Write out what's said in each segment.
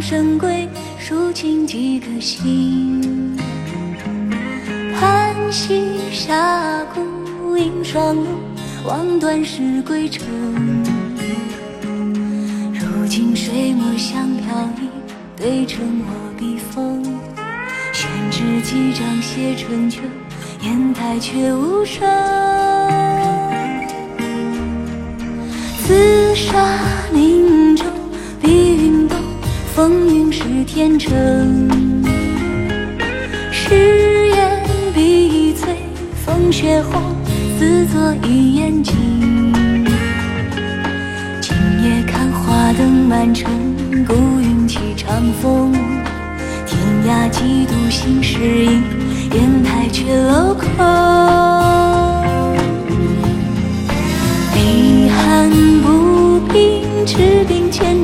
深闺，数尽几颗心。叹息峡谷映霜露，望断时归程。如今水墨香飘逸，对称我笔锋。宣纸几张写成就，砚台却无声。紫砂凝中，碧云动，风云是天成。誓言碧翠，风雪红，自作一眼睛。今夜看花灯满城，孤云起长风。天涯几度心事隐，砚台却镂空。泪寒不平，赤壁千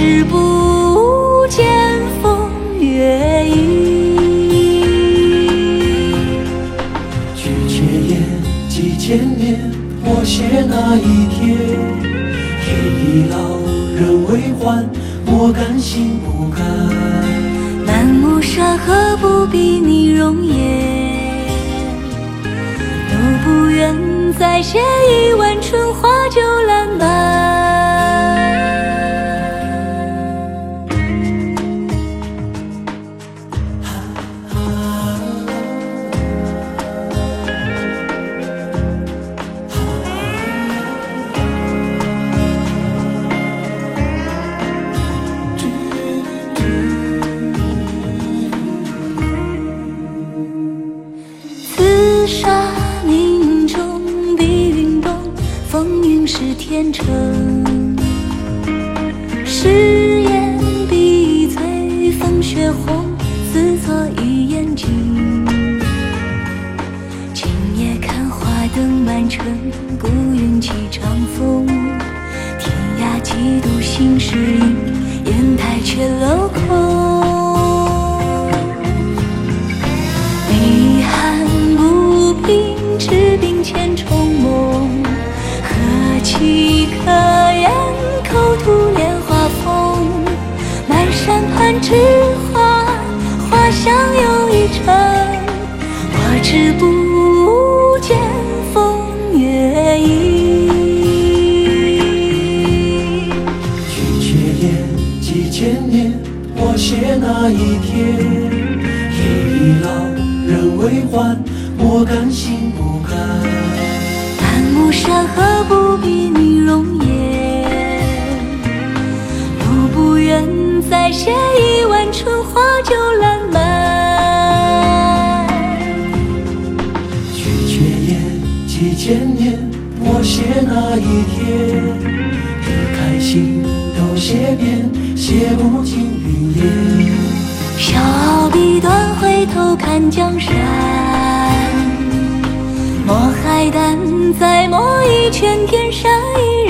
我止步见风月影。去却言，几千年，我写那一天。天已老，人未还，我甘心不甘。满目山河不比你容颜，都不愿再写一碗春花就烂漫。风云是天成。誓言碧翠，风雪红，似作一眼睛。今夜看花灯满城，孤云起长风。天涯几度心事隐，砚台却镂空。枝花，花香又一程。花枝不见风月影。去却言，几千年，我写那一天。天已老，人未还，我甘心不甘。满目山河不比你容颜，路不愿再写一写那一天。一开心都写遍，写不尽云烟。小笔端，回头看江山。墨海淡，再墨一圈，天山一人